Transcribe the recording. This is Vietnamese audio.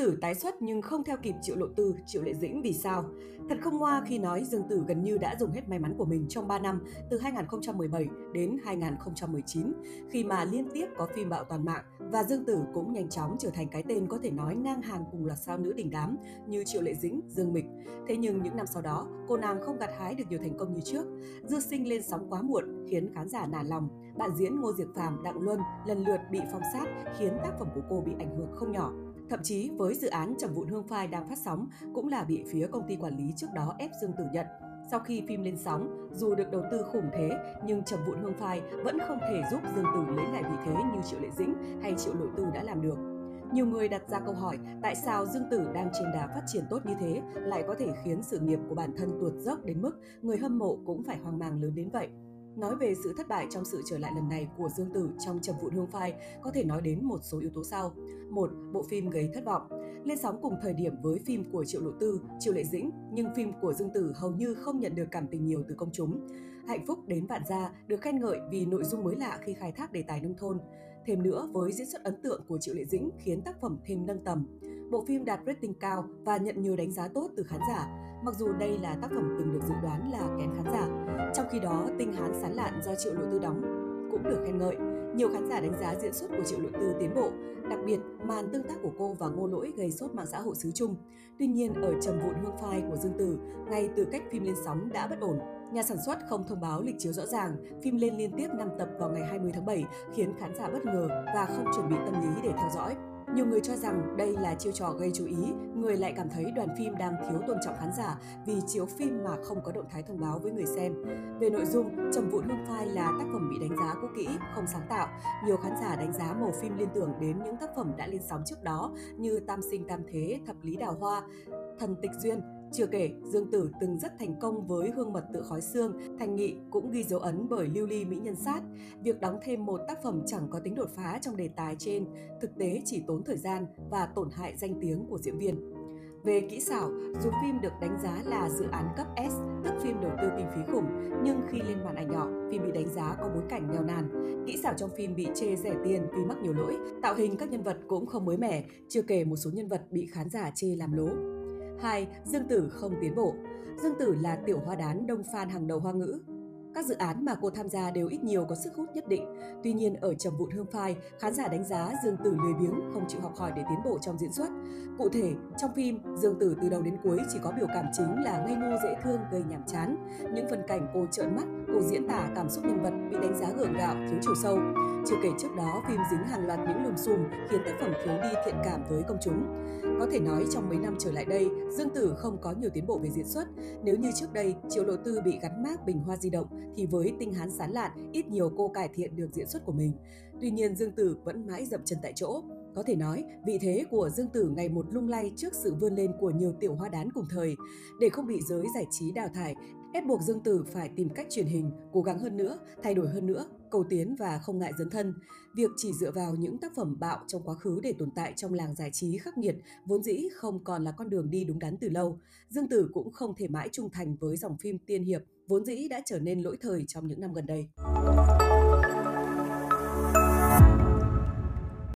Tử tái xuất nhưng không theo kịp Triệu Lộ Tư, Triệu Lệ Dĩnh vì sao? Thật không ngoa khi nói Dương Tử gần như đã dùng hết may mắn của mình trong 3 năm từ 2017 đến 2019 khi mà liên tiếp có phim bạo toàn mạng và Dương Tử cũng nhanh chóng trở thành cái tên có thể nói ngang hàng cùng loạt sao nữ đỉnh đám như Triệu Lệ Dĩnh, Dương Mịch. Thế nhưng những năm sau đó, cô nàng không gặt hái được nhiều thành công như trước. Dư sinh lên sóng quá muộn khiến khán giả nản lòng. Bạn diễn Ngô Diệc phàm Đặng Luân lần lượt bị phong sát khiến tác phẩm của cô bị ảnh hưởng không nhỏ. Thậm chí với dự án Trầm vụn hương phai đang phát sóng cũng là bị phía công ty quản lý trước đó ép Dương Tử nhận. Sau khi phim lên sóng, dù được đầu tư khủng thế, nhưng Trầm vụn hương phai vẫn không thể giúp Dương Tử lấy lại vị thế như Triệu Lệ Dĩnh hay Triệu Lộ Tư đã làm được. Nhiều người đặt ra câu hỏi tại sao Dương Tử đang trên đà phát triển tốt như thế lại có thể khiến sự nghiệp của bản thân tuột dốc đến mức người hâm mộ cũng phải hoang mang lớn đến vậy. Nói về sự thất bại trong sự trở lại lần này của Dương Tử trong Trầm Vụn Hương Phai, có thể nói đến một số yếu tố sau. Một, bộ phim gây thất vọng. Lên sóng cùng thời điểm với phim của Triệu Lộ Tư, Triệu Lệ Dĩnh, nhưng phim của Dương Tử hầu như không nhận được cảm tình nhiều từ công chúng. Hạnh phúc đến vạn gia được khen ngợi vì nội dung mới lạ khi khai thác đề tài nông thôn. Thêm nữa, với diễn xuất ấn tượng của Triệu Lệ Dĩnh khiến tác phẩm thêm nâng tầm. Bộ phim đạt rating cao và nhận nhiều đánh giá tốt từ khán giả, mặc dù đây là tác phẩm từng được dự đoán là kén khán giả. Trong khi đó, Tinh Hán Sán Lạn do Triệu Lộ Tư đóng cũng được khen ngợi. Nhiều khán giả đánh giá diễn xuất của Triệu Lộ Tư tiến bộ, đặc biệt màn tương tác của cô và Ngô Lỗi gây sốt mạng xã hội xứ Trung. Tuy nhiên, ở trầm vụn hương phai của Dương Tử, ngay từ cách phim lên sóng đã bất ổn. Nhà sản xuất không thông báo lịch chiếu rõ ràng, phim lên liên tiếp 5 tập vào ngày 20 tháng 7 khiến khán giả bất ngờ và không chuẩn bị tâm lý để theo dõi. Nhiều người cho rằng đây là chiêu trò gây chú ý, người lại cảm thấy đoàn phim đang thiếu tôn trọng khán giả vì chiếu phim mà không có động thái thông báo với người xem. Về nội dung, Trầm Vũ Lương phai là tác phẩm bị đánh giá cũ kỹ, không sáng tạo. Nhiều khán giả đánh giá màu phim liên tưởng đến những tác phẩm đã lên sóng trước đó như Tam sinh tam thế, Thập lý đào hoa, Thần tịch duyên, chưa kể, Dương Tử từng rất thành công với hương mật tự khói xương, Thành Nghị cũng ghi dấu ấn bởi lưu ly mỹ nhân sát. Việc đóng thêm một tác phẩm chẳng có tính đột phá trong đề tài trên thực tế chỉ tốn thời gian và tổn hại danh tiếng của diễn viên. Về kỹ xảo, dù phim được đánh giá là dự án cấp S, tức phim đầu tư kinh phí khủng, nhưng khi lên màn ảnh nhỏ, phim bị đánh giá có bối cảnh nghèo nàn. Kỹ xảo trong phim bị chê rẻ tiền vì mắc nhiều lỗi, tạo hình các nhân vật cũng không mới mẻ, chưa kể một số nhân vật bị khán giả chê làm lố. 2. Dương Tử không tiến bộ. Dương Tử là tiểu hoa đán đông fan hàng đầu hoa ngữ. Các dự án mà cô tham gia đều ít nhiều có sức hút nhất định. Tuy nhiên ở trầm vụn hương phai, khán giả đánh giá Dương Tử lười biếng, không chịu học hỏi để tiến bộ trong diễn xuất. Cụ thể, trong phim, Dương Tử từ đầu đến cuối chỉ có biểu cảm chính là ngây ngô dễ thương gây nhàm chán. Những phần cảnh cô trợn mắt, cô diễn tả cảm xúc nhân vật bị đánh giá gượng gạo, thiếu chiều sâu. Chưa kể trước đó, phim dính hàng loạt những lùm xùm khiến tác phẩm thiếu đi thiện cảm với công chúng. Có thể nói trong mấy năm trở lại đây, Dương Tử không có nhiều tiến bộ về diễn xuất. Nếu như trước đây, Triệu Lộ Tư bị gắn mác bình hoa di động, thì với tinh hán sán lạn, ít nhiều cô cải thiện được diễn xuất của mình. Tuy nhiên Dương Tử vẫn mãi dậm chân tại chỗ. Có thể nói, vị thế của Dương Tử ngày một lung lay trước sự vươn lên của nhiều tiểu hoa đán cùng thời. Để không bị giới giải trí đào thải, ép buộc Dương Tử phải tìm cách truyền hình, cố gắng hơn nữa, thay đổi hơn nữa, cầu tiến và không ngại dấn thân. Việc chỉ dựa vào những tác phẩm bạo trong quá khứ để tồn tại trong làng giải trí khắc nghiệt vốn dĩ không còn là con đường đi đúng đắn từ lâu. Dương Tử cũng không thể mãi trung thành với dòng phim tiên hiệp vốn dĩ đã trở nên lỗi thời trong những năm gần đây.